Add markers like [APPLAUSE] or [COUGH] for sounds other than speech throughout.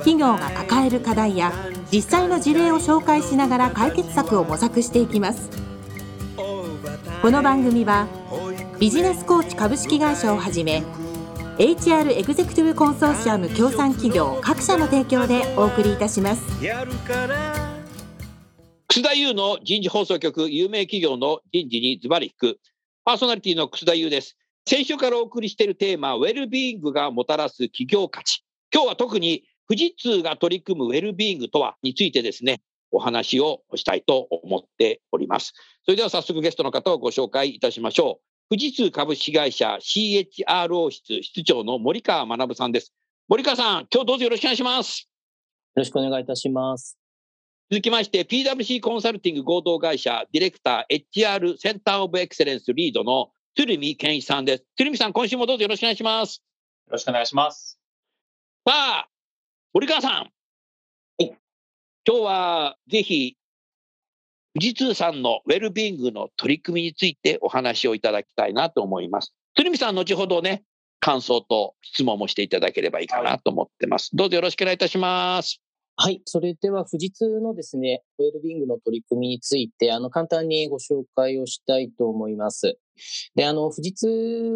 企業が抱える課題や実際の事例を紹介しながら解決策を模索していきます。この番組はビジネスコーチ株式会社をはじめ HR エグゼクティブコンソーシアム協賛企業各社の提供でお送りいたします。楠田優の人事放送局有名企業の人事にズバリ引くパーソナリティの楠田優です。先週からお送りしているテーマウェルビーイングがもたらす企業価値。今日は特に富士通が取り組むウェルビーイングとはについてですね、お話をしたいと思っております。それでは早速ゲストの方をご紹介いたしましょう。富士通株式会社 CHRO 室室長の森川学さんです。森川さん、今日どうぞよろしくお願いします。よろしくお願いいたします。続きまして、PWC コンサルティング合同会社ディレクター HR センターオブエクセレンスリードの鶴見健一さんです。鶴見さん、今週もどうぞよろしくお願いします。よろしくお願いします。さあ、森川さん。はい。今日はぜひ、富士通さんのウェルビーイングの取り組みについてお話をいただきたいなと思います。鶴見さん、後ほどね、感想と質問もしていただければいいかなと思ってます。どうぞよろしくお願いいたします。はい。それでは、富士通のですね、ウェルビーイングの取り組みについて、あの、簡単にご紹介をしたいと思います。で、あの、富士通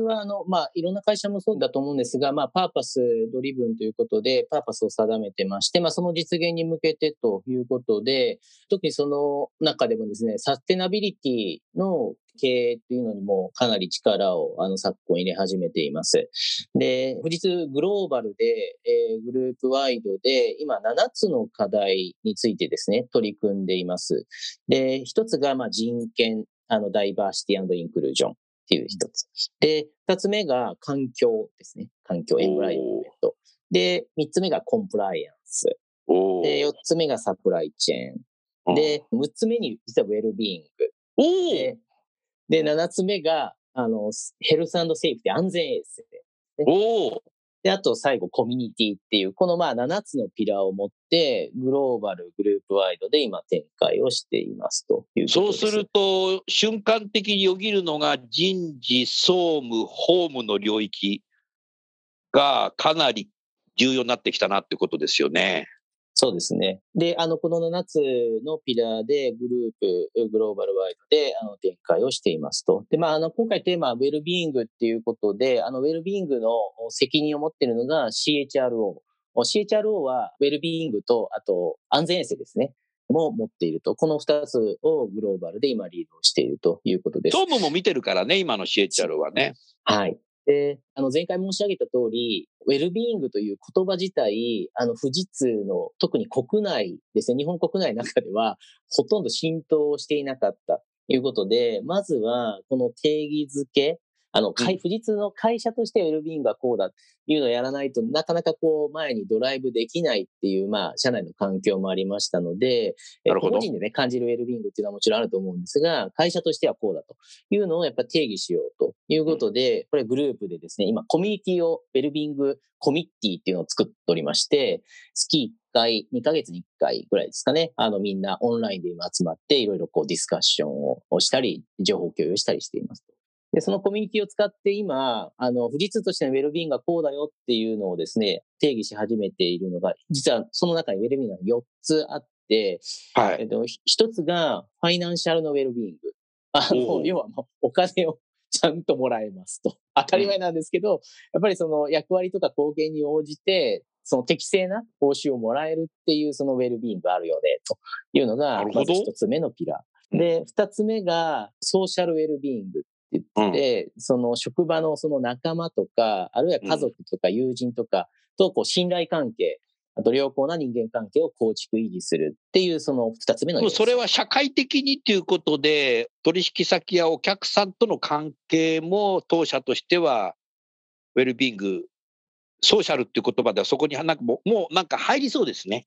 は、あの、まあ、いろんな会社もそうだと思うんですが、まあ、パーパスドリブンということで、パーパスを定めてまして、まあ、その実現に向けてということで、特にその中でもですね、サステナビリティの経営っていうのにもかなり力をあの昨今入れ始めています。で、富士通グローバルで、えー、グループワイドで今7つの課題についてですね、取り組んでいます。で、一つがまあ人権あの、ダイバーシティインクルージョンっていう一つ。で、二つ目が環境ですね。環境、エンブライオメント。で、三つ目がコンプライアンス。で、四つ目がサプライチェーン。で、六つ目に実はウェルビーイング。で、で七つ目が、あの、ヘルスセーフティ安全衛生。おで、あと最後コミュニティっていう、このまあ7つのピラーを持って、グローバル、グループワイドで今展開をしていますというそうすると、瞬間的によぎるのが人事、総務、法務の領域がかなり重要になってきたなってことですよね。そうですね。で、あの、この7つのピラーでグループ、グローバルワイドであの展開をしていますと。で、まあ、あの、今回テーマはウェルビーイングっていうことで、あの、ウェルビーイングの責任を持っているのが CHRO。CHRO はウェルビーイングと、あと安全衛生ですね。も持っていると。この2つをグローバルで今リードしているということです。総務も見てるからね、今の CHRO はね。はい。で、あの、前回申し上げた通り、ウェルビーイングという言葉自体、あの、富士通の特に国内ですね、日本国内の中ではほとんど浸透していなかったということで、まずはこの定義づけ、あの、富士通の会社としてウェルビーイングはこうだっていうのをやらないとなかなかこう前にドライブできないっていう、まあ、社内の環境もありましたので、個人でね、感じるウェルビーイングっていうのはもちろんあると思うんですが、会社としてはこうだというのをやっぱ定義しようということで、これグループでですね、今コミュニティをウェルビーイングコミッティっていうのを作っておりまして、月1回、2ヶ月に1回ぐらいですかね。あの、みんなオンラインで今集まって、いろいろこうディスカッションをしたり、情報共有したりしています。で、そのコミュニティを使って今、あの、富士通としてのウェルビーンがこうだよっていうのをですね、定義し始めているのが、実はその中にウェルビーンが4つあって、はい。えっと、1つがファイナンシャルのウェルビーング。あの、要はお金をちゃんともらえますと。当たり前なんですけど、やっぱりその役割とか貢献に応じて、その適正な報酬をもらえるっていうそのウェルビーングあるよね、というのが、まず一つ目のピラー。で、二つ目がソーシャルウェルビーングって言って、うん、その職場のその仲間とか、あるいは家族とか友人とかとこう信頼関係、あと良好な人間関係を構築維持するっていうその二つ目のそれは社会的にということで、取引先やお客さんとの関係も当社としては、ウェルビーング、ソーシャルっていう言葉ではそこになんかもうもうなんか入りそうですね。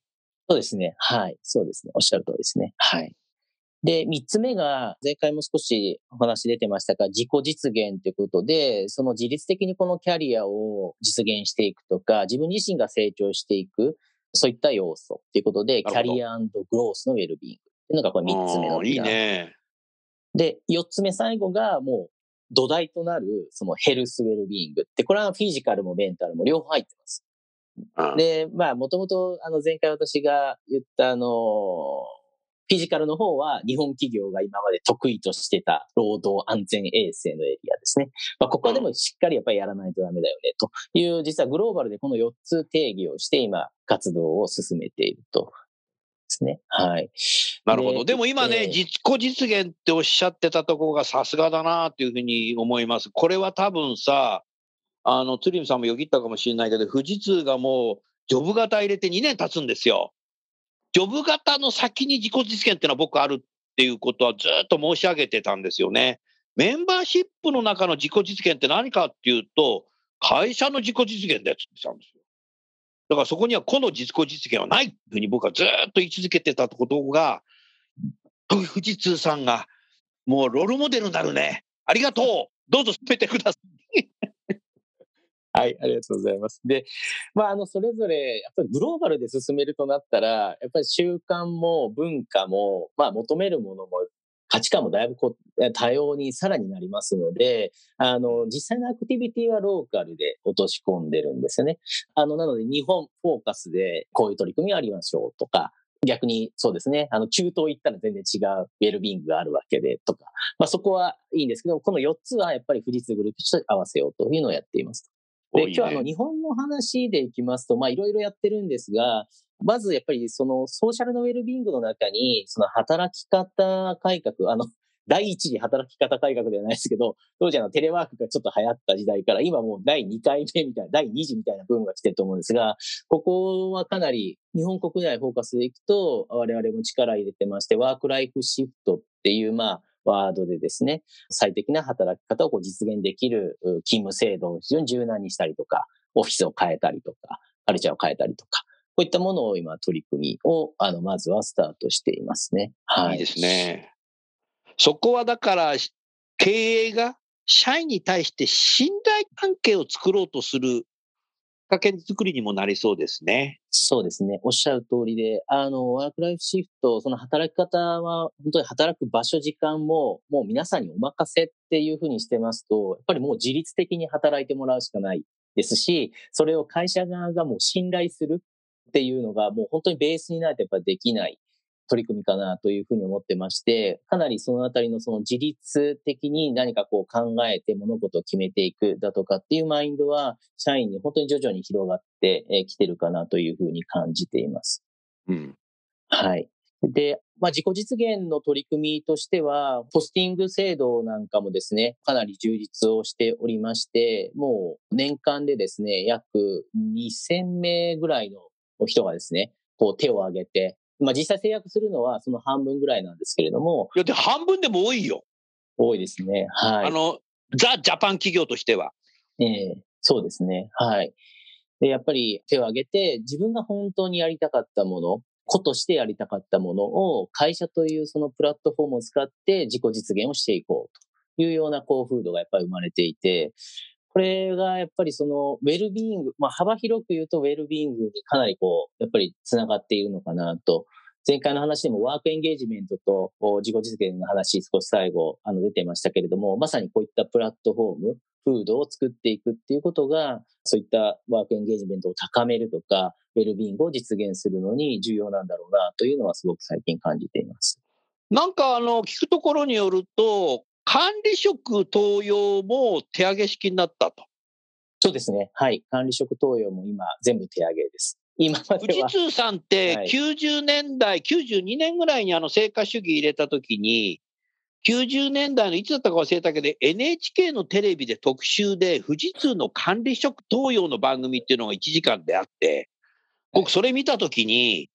そうですね。はい。そうですね。おっしゃる通りですね。はい。で、三つ目が、前回も少しお話出てましたが、自己実現ということで、その自律的にこのキャリアを実現していくとか、自分自身が成長していく、そういった要素ということで、キャリアグロースのウェルビーイング。っていうのがこれ三つ目のうんいいね。で、四つ目最後がもう土台となるそのヘルスウェルビーイング。って、これはフィジカルもメンタルも両方入ってます。うんで、まあ、もともと、あの、前回私が言った、あの、フィジカルの方は日本企業が今まで得意としてた労働安全衛生のエリアですね。まあ、ここはでもしっかりやっぱりやらないとダメだよね、という、実はグローバルでこの4つ定義をして今、活動を進めていると。ですね。はい。なるほど。でも今ね、えー自己実現っておっしゃってたところがさすがだなっていうふうに思います。これは多分さ、あの、鶴見さんもよぎったかもしれないけど、富士通がもう、ジョブ型入れて2年経つんですよ。ジョブ型の先に自己実現っていうのは僕あるっていうことはずっと申し上げてたんですよね。メンバーシップの中の自己実現って何かっていうと、会社の自己実現だよって言ってたんですよ。だからそこには個の自己実現はないっていうふうに僕はずっと言い続けてたことが、富士通さんがもうロールモデルになるね。ありがとう。どうぞ進めてください。はい、ありがとうございます。で、まあ、あの、それぞれ、やっぱりグローバルで進めるとなったら、やっぱり習慣も文化も、まあ、求めるものも、価値観もだいぶこ多様にさらになりますので、あの、実際のアクティビティはローカルで落とし込んでるんですよね。あの、なので日本フォーカスでこういう取り組みありましょうとか、逆にそうですね、あの、中東行ったら全然違うウェルビーイングがあるわけでとか、まあそこはいいんですけど、この4つはやっぱり富士通グループとして合わせようというのをやっています。で、今日あの日本の話でいきますと、まあいろいろやってるんですが、まずやっぱりそのソーシャルのウェルビングの中に、その働き方改革、あの、[LAUGHS] 第一次働き方改革ではないですけど、当時あのテレワークがちょっと流行った時代から、今もう第2回目みたいな、第2次みたいなブームが来てると思うんですが、ここはかなり日本国内フォーカスでいくと、我々も力入れてまして、ワークライフシフトっていう、まあ、ワードでですね、最適な働き方をこう実現できる勤務制度を非常に柔軟にしたりとか、オフィスを変えたりとか、カルチャーを変えたりとか、こういったものを今取り組みを、あの、まずはスタートしていますね。はい。いいですね。そこはだから、経営が社員に対して信頼関係を作ろうとするかけ作りにもなりそうですね。そうですね。おっしゃる通りで、あの、ワークライフシフト、その働き方は、本当に働く場所、時間も、もう皆さんにお任せっていうふうにしてますと、やっぱりもう自律的に働いてもらうしかないですし、それを会社側がもう信頼するっていうのが、もう本当にベースにないとやっぱりできない取り組みかなというふうに思ってまして、かなりそのあたりのその自律的に何かこう考えて物事を決めていくだとかっていうマインドは、社員に本当に徐々に広がってきてるかなというふうに感じています。うん。はい。で、まあ、自己実現の取り組みとしては、ポスティング制度なんかもですね、かなり充実をしておりまして、もう年間でですね、約2000名ぐらいの人がですね、こう手を挙げて、まあ、実際制約するのはその半分ぐらいなんですけれども、いや、で、半分でも多いよ。多いですね。はい。あの、ザ・ジャパン企業としては。ええそうですね。はい。で、やっぱり手を挙げて、自分が本当にやりたかったもの、子としてやりたかったものを、会社というそのプラットフォームを使って自己実現をしていこうというような幸風土がやっぱり生まれていて、これがやっぱりそのウェルビーイング、まあ幅広く言うとウェルビーイングにかなりこう、やっぱり繋がっているのかなと。前回の話でもワークエンゲージメントと自己実現の話少し最後あの出てましたけれども、まさにこういったプラットフォーム、風土を作っていくっていうことが、そういったワークエンゲージメントを高めるとか、ウェルビーイングを実現するのに重要なんだろうなというのはすごく最近感じています。なんか、あの、聞くところによると、管理職登用も手上げ式になったと。そうですね。はい。管理職登用も今全部手上げです。今ま富では。士通さんってはい90年代、92年ぐらいにあの成果主義入れたときに、90年代のいつだったか忘れたけど、NHK のテレビで特集で富士通の管理職登用の番組っていうのが1時間であって、僕それ見たときに、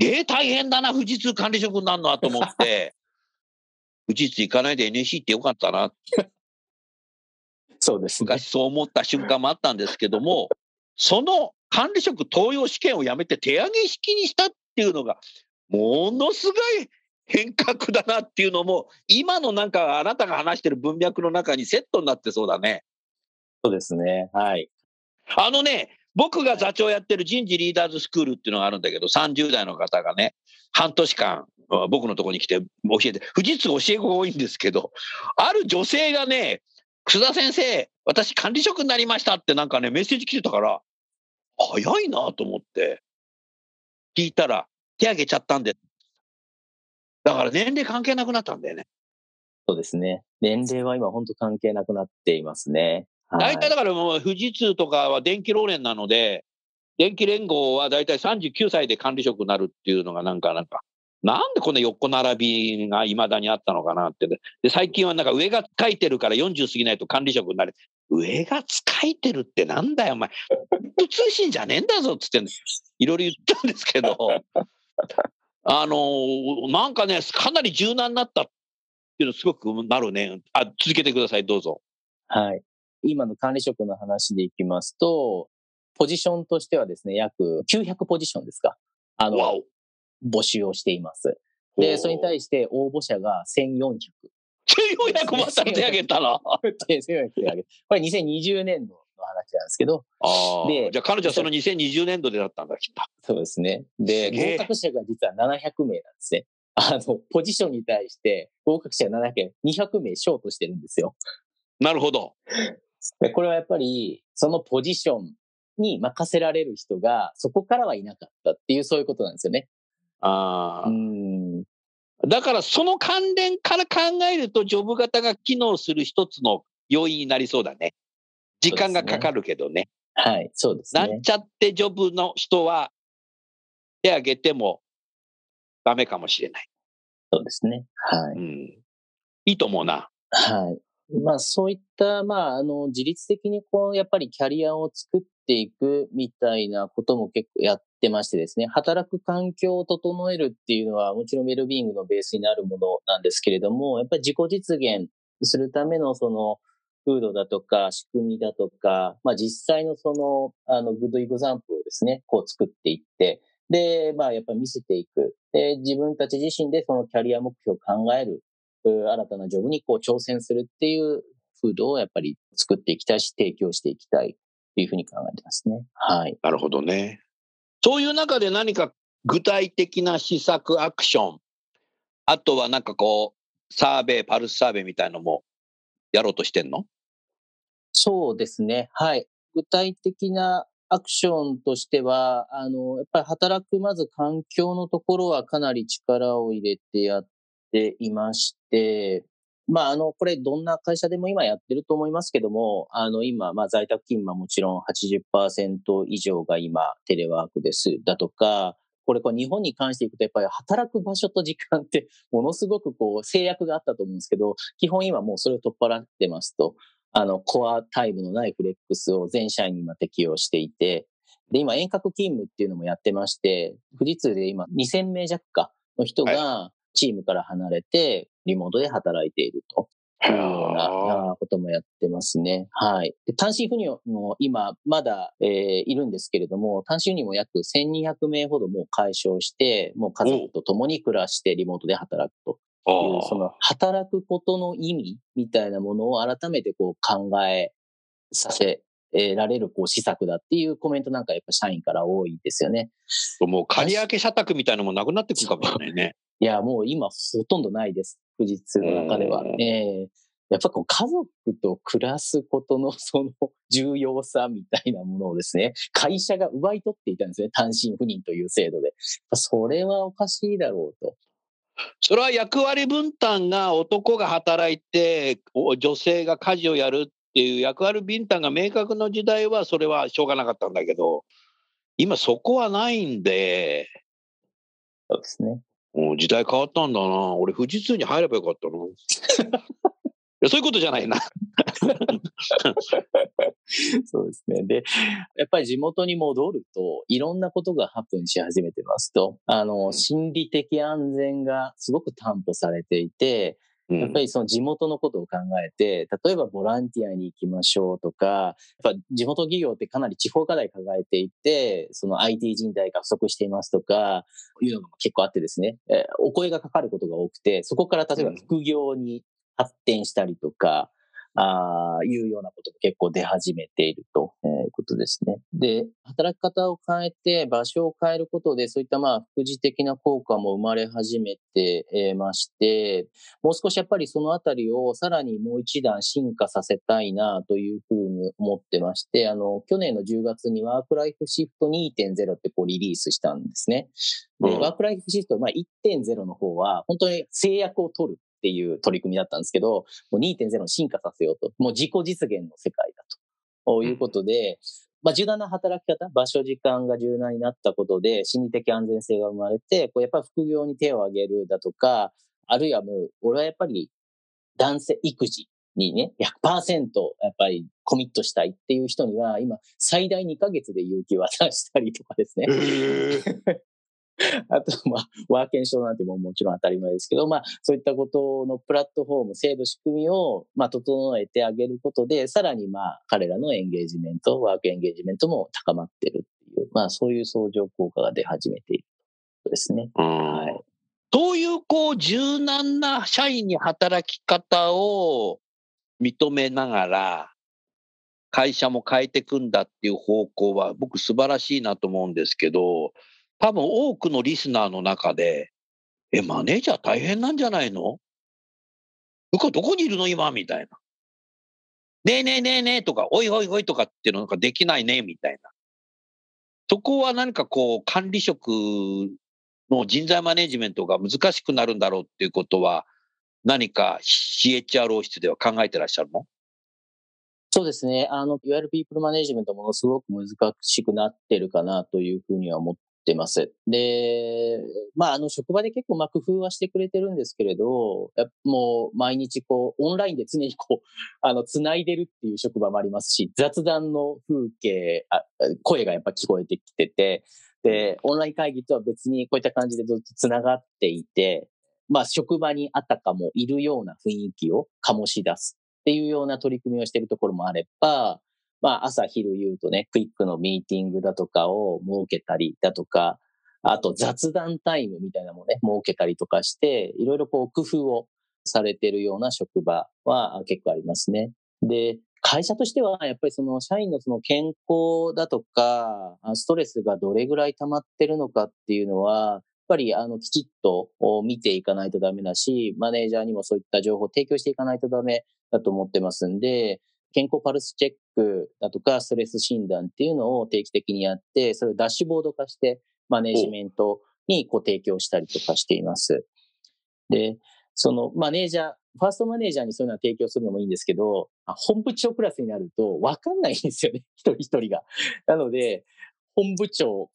えー、大変だな、富士通管理職になるのはと思って、富士通行かないで NSC ってよかったな、そうですね。昔そう思った瞬間もあったんですけども、その管理職登用試験をやめて手上げ式にしたっていうのが、ものすごい変革だなっていうのも、今のなんかあなたが話してる文脈の中にセットになってそうだね。そうですね。はい。あのね、僕が座長やってる人事リーダーズスクールっていうのがあるんだけど、30代の方がね、半年間、僕のところに来て教えて、富士通教え子が多いんですけど、ある女性がね、楠田先生、私管理職になりましたってなんかね、メッセージ来てたから、早いなと思って、聞いたら、手挙げちゃったんで。だから年齢関係なくなったんだよね。そうですね。年齢は今本当関係なくなっていますね。はい大体だからもう富士通とかは電気老連なので、電気連合は大体39歳で管理職になるっていうのがなんか、なんか、なんでこんな横並びが未だにあったのかなって。で、最近はなんか上が書いてるから40過ぎないと管理職になれ。上が使いてるってなんだよ、お前。通信じゃねえんだぞっつって、いろいろ言ったんですけど、あのーなんかね、かなり柔軟になったっていうのすごくなるね。あ、続けてください、どうぞ。はい。今の管理職の話でいきますと、ポジションとしてはですね、約900ポジションですか。あの。募集をしています。で、それに対して応募者が1400。1400また手挙げたら。で1400手挙げこれ2020年度の話なんですけど、ああ。でじゃあ彼女はその2020年度でだったんだ、きっと。そうですね。で、合格者が実は700名なんですね。あの、ポジションに対して合格者が700名、200名ショートしてるんですよ。なるほど。でこれはやっぱり、そのポジションに任せられる人が、そこからはいなかったっていう、そういうことなんですよね。あ。だからその関連から考えると、ジョブ型が機能する一つの要因になりそうだね。時間がかかるけどね。はい、そうですね。なんちゃってジョブの人は手挙げてもダメかもしれない。そうですね。はい。うん。いいと思うな。はい。まあそういった、まああの、自律的にこう、やっぱりキャリアを作っていくみたいなことも結構やってましてですね、働く環境を整えるっていうのはもちろんウェルビーイングのベースになるものなんですけれども、やっぱり自己実現するためのその、風土だとか仕組みだとか、まあ実際のその、あの、 good example をですね、こう作っていって、で、まあやっぱり見せていく。で、自分たち自身でそのキャリア目標を考える。新たなジョブにこう挑戦するっていう風土をやっぱり作っていきたいし、提供していきたいというふうに考えてますね。はい。なるほどね。そういう中で何か具体的な施策、アクション、あとはなんかこう、サーベイ、パルスサーベイみたいのもやろうとしてんの？そうですね。はい。具体的なアクションとしては、あの、やっぱり働くまず環境のところはかなり力を入れてやっていまして、まあ、あの、これどんな会社でも今やってると思いますけども、あの、今、まあ、在宅勤務はもちろん80%以上が今テレワークです。だとか、これこう日本に関していくとやっぱり働く場所と時間って [LAUGHS] ものすごくこう制約があったと思うんですけど、基本今もうそれを取っ払ってますと、あの、コアタイムのないフレックスを全社員に今適用していて、で、今遠隔勤務っていうのもやってまして、富士通で今2000名弱かの人がチームから離れてリモートで働いていると。いうようなこともやってますね。はい。で単身赴任も今まだ、えーいるんですけれども、単身赴任も約1200名ほどもう解消して、もう家族と共に暮らしてリモートで働くという、その働くことの意味みたいなものを改めてこう考えさせられるこう施策だっていうコメントなんかやっぱ社員から多いですよね。もう借り上げ社宅みたいなのもなくなってくるかもしれないね。いや、もう今ほとんどないです。富士通の中では。うんええやっぱこう家族と暮らすことの [LAUGHS] その重要さみたいなものをですね、会社が奪い取っていたんですね。単身赴任という制度で。それはおかしいだろうと。それは役割分担が男が働いて、お女性が家事をやるっていう役割分担が明確の時代はそれはしょうがなかったんだけど、今そこはないんで、そうですね。もう時代変わったんだな。俺富士通に入ればよかったな。[LAUGHS] いやそういうことじゃないな。そうですね。で、やっぱり地元に戻ると、いろんなことがハプンし始めてますと、あの、心理的安全がすごく担保されていて、うんやっぱりその地元のことを考えて、例えばボランティアに行きましょうとか、やっぱ地元企業ってかなり地方課題抱えていて、その IT 人材が不足していますとか、いうのも結構あってですね、えーお声がかかることが多くて、そこから例えば副業に発展したりとか、ああいうようなことも結構出始めているとえーいうことですね。で、働き方を変えて場所を変えることで、そういったまあ副次的な効果も生まれ始めてえーまして、もう少しやっぱりそのあたりをさらにもう一段進化させたいなというふうに思ってまして、あの、去年の10月にワークライフシフト2.0ってこうリリースしたんですね。で、うんワークライフシフト、まあ1.0の方は本当に制約を取るっていう取り組みだったんですけど、もう2.0に進化させようと。もう自己実現の世界だということで、まあ、柔軟な働き方、場所、時間が柔軟になったことで、心理的安全性が生まれて、こうやっぱり副業に手を挙げるだとか、あるいはもう、俺はやっぱり男性育児にね、100%やっぱりコミットしたいっていう人には、今、最大2ヶ月で有給渡したりとかですね。[LAUGHS] あと、まあ、ワーケンションなんてもうもちろん当たり前ですけど、まあ、そういったことのプラットフォーム、制度、仕組みを、まあ、整えてあげることで、さらに、まあ、彼らのエンゲージメント、ワークエンゲージメントも高まってるっていう、まあ、そういう相乗効果が出始めていることですね。はい。そういうこう柔軟な社員に働き方を認めながら会社も変えていくんだっていう方向は僕素晴らしいなと思うんですけど多分多くのリスナーの中でえマネージャー大変なんじゃないの僕はどこにいるの今？みたいな。ねえねえねえねえとかおいおいおいとかっていうのなんかできないねみたいな。そこは何かこう管理職の人材マネジメントが難しくなるんだろうっていうことは、何か CHRO 室では考えてらっしゃるの？そうですね。あの、いわゆるピープルマネジメントものすごく難しくなってるかなというふうには思ってます。で、まあ、あの、職場で結構、まあ、工夫はしてくれてるんですけれど、もう、毎日こう、オンラインで常にこう、[LAUGHS] あの、繋いでるっていう職場もありますし、雑談の風景、あ声がやっぱ聞こえてきてて、で、オンライン会議とは別にこういった感じでずっと繋がっていて、まあ、職場にあたかもいるような雰囲気を醸し出すっていうような取り組みをしているところもあれば、まあ、朝、昼、夕とね、クイックのミーティングだとかを設けたりだとか、あと雑談タイムみたいなのもね、設けたりとかして、いろいろこう工夫をされてるような職場は結構ありますね。で、会社としては、やっぱりその社員のその健康だとか、ストレスがどれぐらい溜まってるのかっていうのは、やっぱりあのきちっと見ていかないとダメだし、マネージャーにもそういった情報を提供していかないとダメだと思ってますんで、健康パルスチェックだとか、ストレス診断っていうのを定期的にやって、それをダッシュボード化して、マネジメントにこう提供したりとかしています。で、そのマネージャー、ファーストマネージャーにそういうのは提供するのもいいんですけど、本部長クラスになると分かんないんですよね、[LAUGHS] 一人一人が。なので、本部長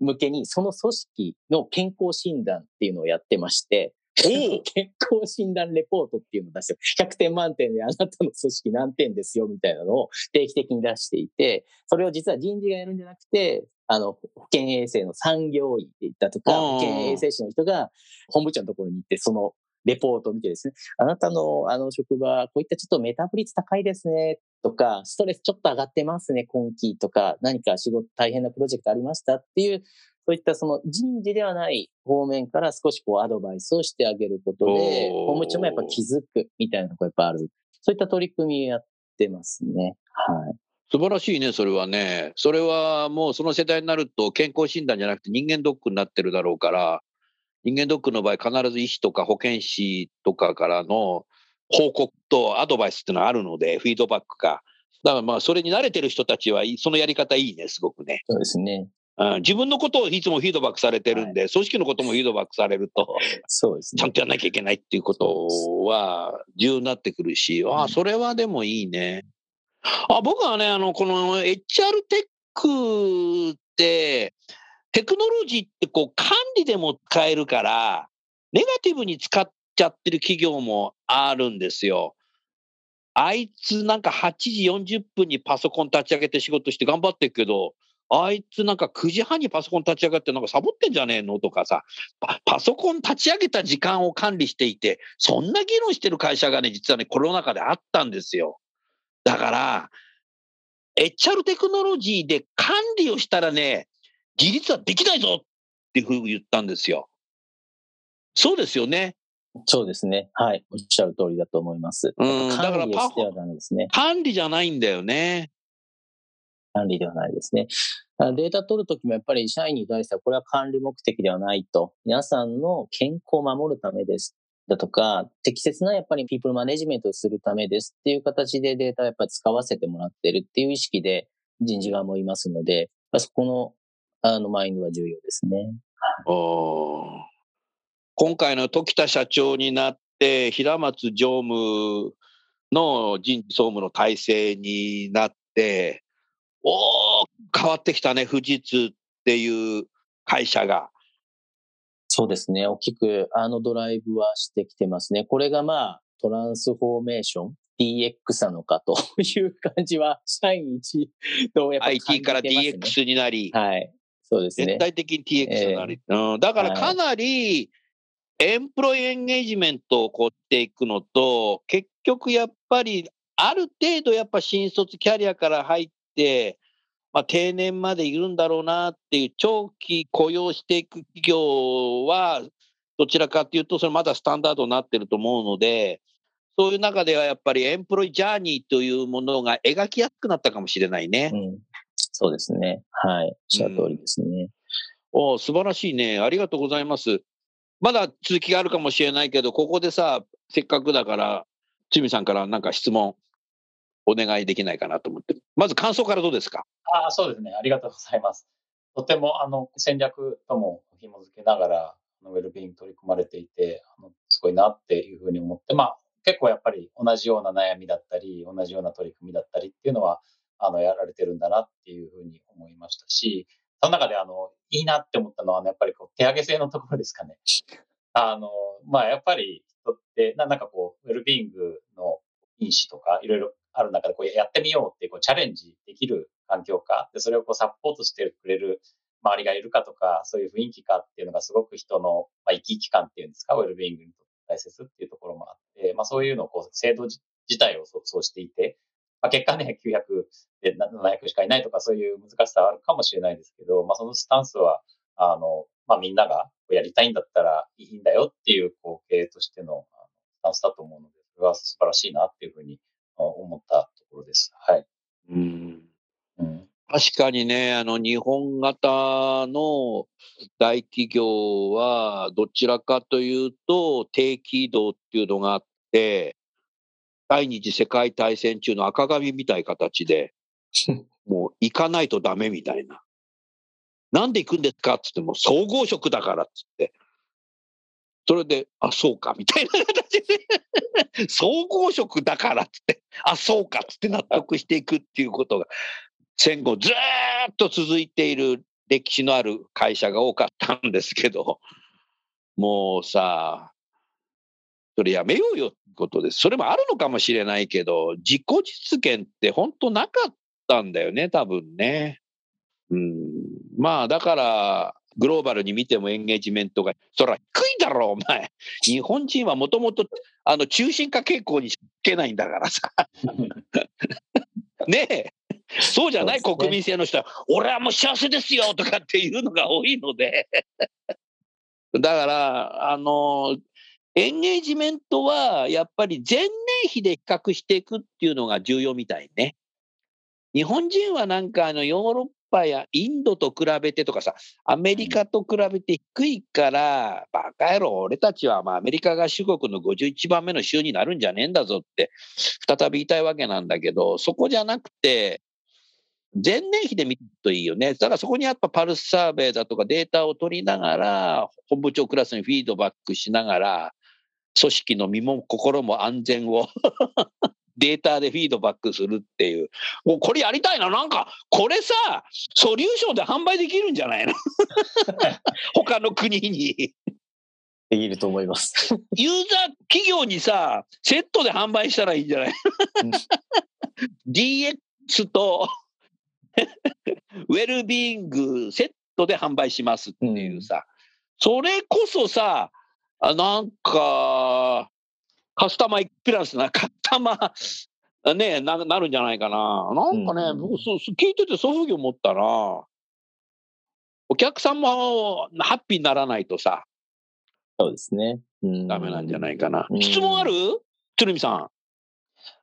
向けにその組織の健康診断っていうのをやってまして、[LAUGHS] 健康診断レポートっていうのを出してる、100点満点であなたの組織何点ですよみたいなのを定期的に出していて、それを実は人事がやるんじゃなくて、あの、保健衛生の産業医だとか、あー。保健衛生士の人が本部長のところに行って、そのレポートを見てですね、あなたのあの職場、こういったちょっとメタボ率高いですね、とか、ストレスちょっと上がってますね、今期とか、何か仕事大変なプロジェクトありましたっていう、そういったその人事ではない方面から少しこうアドバイスをしてあげることで、おー本部長もやっぱ気づくみたいなとこやっぱある。そういった取り組みやってますね。はい。素晴らしいね、それはね。それはもうその世代になると健康診断じゃなくて人間ドックになってるだろうから、人間ドックの場合必ず医師とか保健師とかからの報告とアドバイスっていうのはあるので、フィードバックが。だからまあそれに慣れてる人たちはそのやり方いいね、すごくね。そうですね。うん、自分のことをいつもフィードバックされてるんで、組織のこともフィードバックされると、そうですね。ちゃんとやんなきゃいけないっていうことは重要になってくるし、ああ、それはでもいいね。あ僕はね、あの、この HR テックって、テクノロジーってこう管理でも使えるから、ネガティブに使っちゃってる企業もあるんですよ。あいつなんか8時40分にパソコン立ち上げて仕事して頑張ってるけど、あいつなんか9時半にパソコン立ち上がってなんかサボってんじゃねえの？とかさパ、パソコン立ち上げた時間を管理していて、そんな議論してる会社がね、実はね、コロナ禍であったんですよ。だから、HR テクノロジーで管理をしたらね、自立はできないぞっていうふうに言ったんですよ。そうですよね。そうですね。はい。おっしゃる通りだと思います。うんだから管理をしてはダメですね。管理じゃないんだよね。管理ではないですね。データ取るときもやっぱり社員に対してはこれは管理目的ではないと。皆さんの健康を守るためです。だとか、適切なやっぱりピープルマネジメントをするためですっていう形でデータをやっぱり使わせてもらってるっていう意識で人事側もいますので、そこのあのマインドは重要ですね。今回の時田社長になって、平松常務の人事総務の体制になって、おー変わってきたね、富士通っていう会社が。そうですね。大きくあのドライブはしてきてますね。これがまあトランスフォーメーション DX なのかという感じは [LAUGHS] 社員一同やっぱ感じてますね IT から DX になり、はい。そうですね絶。対的に TX になり、うん、だからかなりエンプロイエンゲージメントをこうしていくのと、結局やっぱりある程度やっぱ新卒キャリアから入って、まあ、定年までいるんだろうなっていう長期雇用していく企業はどちらかというとそれまだスタンダードになってると思うのでそういう中ではやっぱりエンプロイジャーニーというものが描きやすくなったかもしれないね。うん。そうですね。はい。おっしゃる通りですね。お素晴らしいね。ありがとうございます。まだ続きがあるかもしれないけど、ここでさ、せっかくだから、ちみさんからなんか質問お願いできないかなと思って。まず感想からどうですか？あそうですね。ありがとうございます。とてもあの戦略とも紐づけながら、あのウェルビーイング取り組まれていて、あのすごいなっていうふうに思って、まあ結構やっぱり同じような悩みだったり、同じような取り組みだったりっていうのは、あのやられてるんだなっていうふうに思いましたし、その中であのいいなって思ったのは、ね、やっぱりこう手上げ制のところですかね。[LAUGHS] あの、まあやっぱり人って、ななんかこう、ウェルビーイングの因子とかいろいろある中でこうやってみようってうこうチャレンジできる環境か、でそれをこうサポートしてくれる周りがいるかとか、そういう雰囲気かっていうのがすごく人の、まあ、生き生き感っていうんですか、ウェルビーイングにとって大切っていうところもあって、まあそういうのをこう制度自体をそうしていて、まあ、結果ね、900で700しかいないとかそういう難しさはあるかもしれないですけど、まあそのスタンスは、あの、まあみんながやりたいんだったらいいんだよっていう、こう、経営としてのスタンスだと思うので、それは素晴らしいなっていうふうに思ったところです。はい。うんうん。確かにね、あの日本型の大企業はどちらかというと低軌道っていうのがあって、第二次世界大戦中の赤紙みたい形で、[LAUGHS] もう行かないとダメみたいな。なんで行くんですかっつっても、総合職だからっつって。それで、あ、そうか、みたいな形で、[LAUGHS] 総合職だからっって、あ、そうかっつって納得していくっていうことが、戦後ずっと続いている歴史のある会社が多かったんですけど、もうさ、それやめようよってことです。それもあるのかもしれないけど、自己実現って本当なかったんだよね、多分ね。うん、まあだから、グローバルに見てもエンゲージメントが、そら低いだろう、お前。[LAUGHS] 日本人はもともと、あの、中心化傾向にしけないんだからさ。[LAUGHS] ねえ。そうじゃないね国民性の人は、俺はもう幸せですよとかっていうのが多いので。だから、あの、エンゲージメントはやっぱり前年比で比較していくっていうのが重要みたいね。日本人はなんかあのヨーロッパやインドと比べてとかさ、アメリカと比べて低いから、バカ野郎、俺たちはまあアメリカが主国の51番目の州になるんじゃねえんだぞって、再び言いたいわけなんだけど、そこじゃなくて、前年比で見るといいよね。だからそこにやっぱパルスサーベイだとかデータを取りながら、本部長クラスにフィードバックしながら、組織の身も心も安全を [LAUGHS] データでフィードバックするっていう。もうこれやりたいな。なんか、これさ、ソリューションで販売できるんじゃないの？[LAUGHS] 他の国に。できると思います。ユーザー企業にさ、セットで販売したらいいんじゃない？うん ?DX と [LAUGHS] ウェルビーイングセットで販売しますっていうさ、それこそさ、あなんか、カスタマーエクスペリエンスな、カスタマー、ねな、なるんじゃないかな。なんかね、うん僕そうそう聞いててそういうふうに思ったな。お客さんもハッピーにならないとさ、そうですね。うんダメなんじゃないかな。うん質問ある？鶴見さん。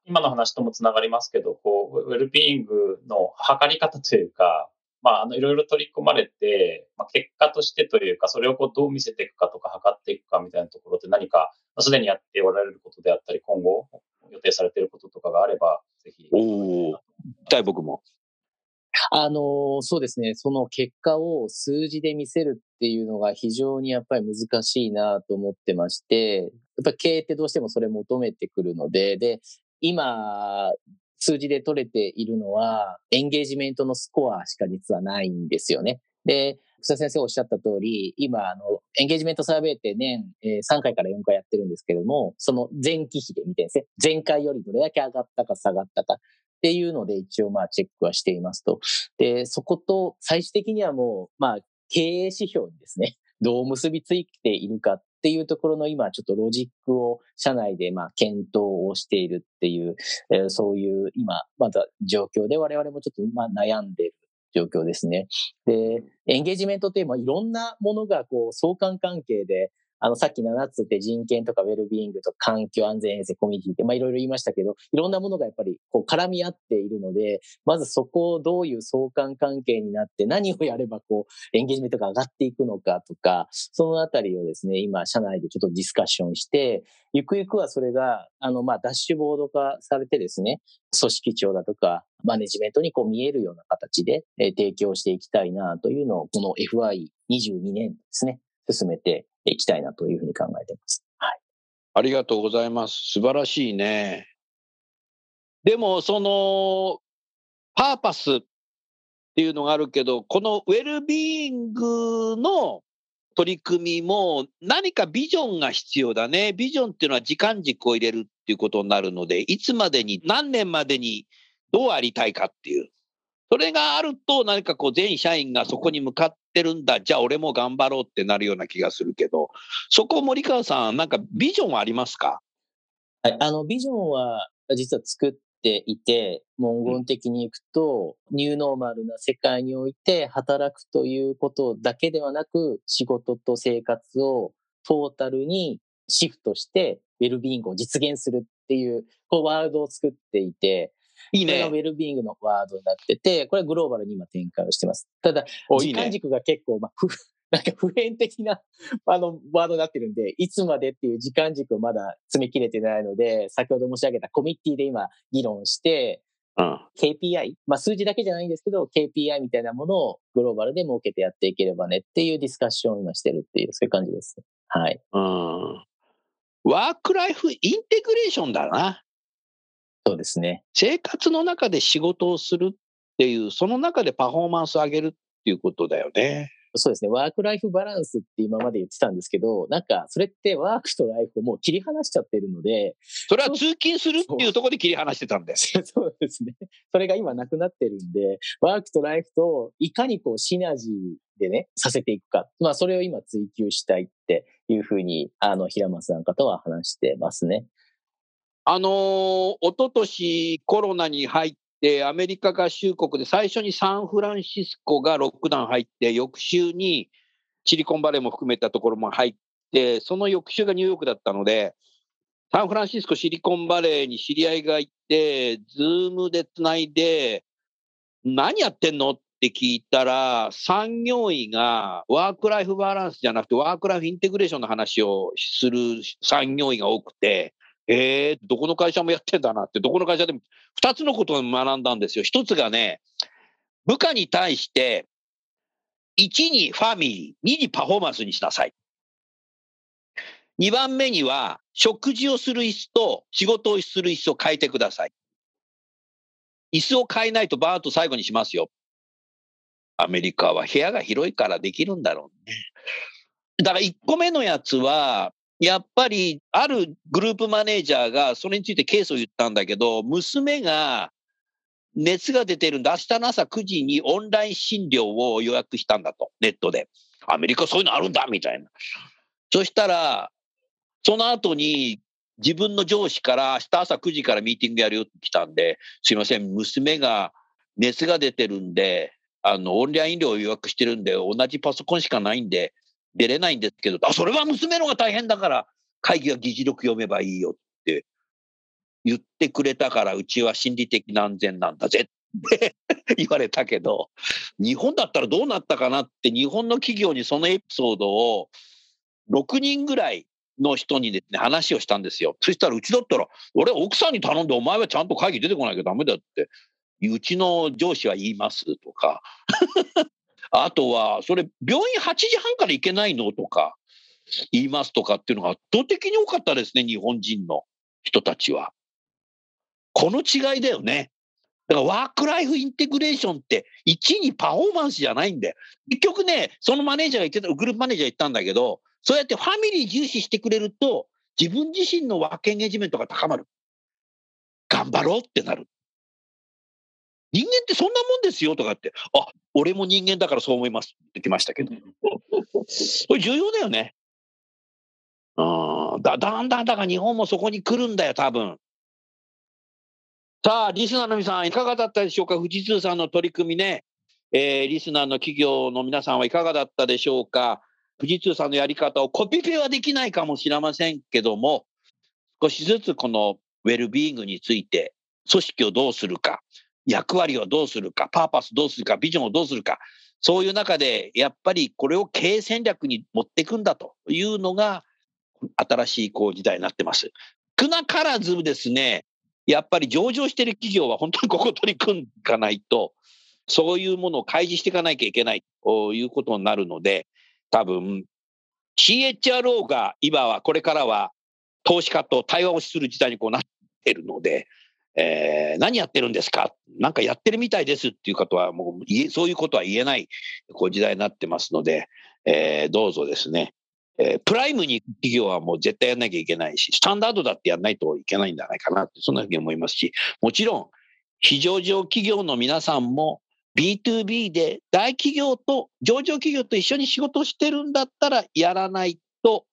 今の話ともつながりますけど、こう、ウェルビーイングの測り方というか、まあ、あの、いろいろ取り組まれて、まあ、結果としてというか、それをこう、どう見せていくかとか、測っていくかみたいなところって何か、まあすでにやっておられることであったり、今後予定されていることとかがあれば、ぜひ。おお。僕も。あのーそうですね。その結果を数字で見せるっていうのが非常にやっぱり難しいなと思ってまして、やっぱり経営ってどうしてもそれ求めてくるので、で、今、数字で取れているのは、エンゲージメントのスコアしか実はないんですよね。で、草先生おっしゃった通り、今、あの、エンゲージメントサーベイって年、えー3回から4回やってるんですけども、その前期比で見てですね。前回よりどれだけ上がったか下がったかっていうので一応まあチェックはしていますと。で、そこと最終的にはもう、まあ、経営指標にですね、どう結びついているかっっていうところの今ちょっとロジックを社内でまあ検討をしているっていう、えーそういう今まだ状況で我々もちょっとまあ悩んでいる状況ですね。で、エンゲージメントってまあいろんなものがこう相関関係であの、さっき7つって人権とかウェルビーイングとか環境安全衛生コミュニティって、まあいろいろ言いましたけど、いろんなものがやっぱりこう絡み合っているので、まずそこをどういう相関関係になって何をやればこう、エンゲージメントが上がっていくのかとか、そのあたりをですね、今社内でちょっとディスカッションして、ゆくゆくはそれが、あの、まあダッシュボード化されてですね、組織長だとか、マネジメントにこう見えるような形で、えー提供していきたいなというのを、この FI22 年ですね、進めていきたいなというふうに考えています。はい。ありがとうございます。素晴らしいね。でも、その、パーパスっていうのがあるけど、このウェルビーイングの取り組みも何かビジョンが必要だね。ビジョンっていうのは時間軸を入れるっていうことになるので、いつまでに、何年までにどうありたいかっていう。それがあると何かこう全社員がそこに向かってるんだ。じゃあ俺も頑張ろうってなるような気がするけど、そこ森川さん、なんかビジョンはありますか？はい、あの、ビジョンは実は作っていて、文言的にいくと、ニューノーマルな世界において働くということだけではなく、仕事と生活をトータルにシフトして、ウェルビーイングを実現するっていう、こうワールドを作っていて、いいね。これがウェルビーイングのワードになってて、これはグローバルに今展開をしてます。ただ。時間軸が結構、まあ、ふ、[LAUGHS] なんか普遍的な、あの、ワードになってるんで、いつまでっていう時間軸をまだ詰め切れてないので、先ほど申し上げたコミッティで今議論して、うん。KPI、まあ数字だけじゃないんですけど、KPI みたいなものをグローバルで設けてやっていければねっていうディスカッションを今してるっていう、そういう感じです。はい。うん。ワークライフインテグレーションだな。そうですね。生活の中で仕事をするっていう、その中でパフォーマンスを上げるっていうことだよね。そうですね。ワークライフバランスって今まで言ってたんですけど、なんかそれってワークとライフをもう切り離しちゃってるので、それは通勤するっていうところで切り離してたんだよ。[LAUGHS] そうですね。それが今なくなってるんで、ワークとライフといかにこうシナジーでね、させていくか。まあそれを今追求したいっていうふうに、あの、平松さん方は話してますね。あのー、一昨年コロナに入って、アメリカ合衆国で最初にサンフランシスコがロックダウン入って、翌週にシリコンバレーも含めたところも入って、その翌週がニューヨークだったので、サンフランシスコ、シリコンバレーに知り合いがいて、ズームでつないで、何やってんのって聞いたら、産業医がワークライフバランスじゃなくて、 work life integration の話をする産業医が多くて、えー、どこの会社もやってんだなって、どこの会社でも2つのことを学んだんですよ。1つがね、部下に対して、1にファミリー、2にパフォーマンスにしなさい。2番目には、食事をする椅子と仕事をする椅子を変えてください。椅子を変えないとバーッと最後にしますよ。アメリカは部屋が広いからできるんだろうね。だから1個目のやつは、やっぱりあるグループマネージャーがそれについてケースを言ったんだけど、娘が熱が出てるんで、明日の朝9時にオンライン診療を予約したんだと、ネットで。アメリカそういうのあるんだ、みたいな。そしたら、その後に自分の上司から明日朝9時からミーティングやるよって来たんで、すいません、娘が熱が出てるんで、あの、オンライン医療を予約してるんで、同じパソコンしかないんで、出れないんですけど、あ、それは娘の方が大変だから、会議は議事録読めばいいよって言ってくれたから、うちは心理的な安全なんだぜって [LAUGHS] 言われたけど、日本だったらどうなったかなって、日本の企業にそのエピソードを6人ぐらいの人にですね、話をしたんですよ。そしたら、うちだったら、俺奥さんに頼んで、お前はちゃんと会議出てこなきゃダメだって、うちの上司は言いますとか、あとは、それ、病院8時半から行けないの？とか、言いますとかっていうのが圧倒的に多かったですね、日本人の人たちは。この違いだよね。だからワークライフインテグレーションって、一にパフォーマンスじゃないんで、結局ね、そのマネージャーが言ってた、グループマネージャー言ったんだけど、そうやってファミリー重視してくれると、自分自身のワークエンゲージメントが高まる。頑張ろうってなる。人間ってそんなもんですよとかって、あ、俺も人間だからそう思いますって言ってましたけど。これ重要だよね。うんだだんだんだから日本もそこに来るんだよ、多分。さあ、リスナーの皆さん、いかがだったでしょうか？富士通さんの取り組みね。えー、リスナーの企業の皆さんはいかがだったでしょうか？富士通さんのやり方をコピペはできないかもしれませんけども、少しずつこのウェルビーイングについて、組織をどうするか、役割をどうするか、パーパスどうするか、ビジョンをどうするか、そういう中で、やっぱりこれを経営戦略に持っていくんだというのが、新しいこう時代になってます。少なからずですね、やっぱり上場している企業は本当に [LAUGHS] ここ取り組んでいかないと、そういうものを開示していかなきゃいけないということになるので、多分、CHRO が今は、これからは投資家と対話をする時代にこうなってるので、えー、何やってるんですか？なんかやってるみたいですっていう方は、もうそういうことは言えないこう時代になってますので、えー、どうぞですね、えー、プライムに企業はもう絶対やんなきゃいけないし、スタンダードだってやんないといけないんじゃないかなって、そんなふうに思いますし、もちろん、非上場企業の皆さんも B2B で大企業と上場企業と一緒に仕事してるんだったらやらないと、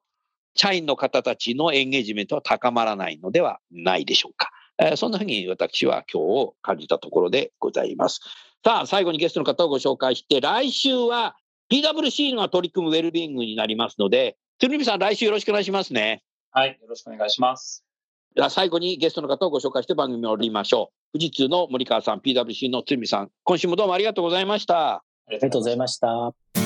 社員の方たちのエンゲージメントは高まらないのではないでしょうか。えー、そんなふうに私は今日感じたところでございます。さあ、最後にゲストの方をご紹介して、来週は PWC が取り組むウェルビーイングになりますので、鶴見さん、来週よろしくお願いしますね。はい、よろしくお願いします。では最後にゲストの方をご紹介して番組を終わりましょう。富士通の森川さん、PWC の鶴見さん、今週もどうもありがとうございました。ありがとうございました。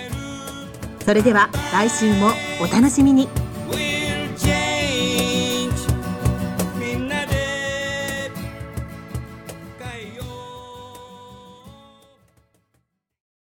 それでは来週もお楽しみに。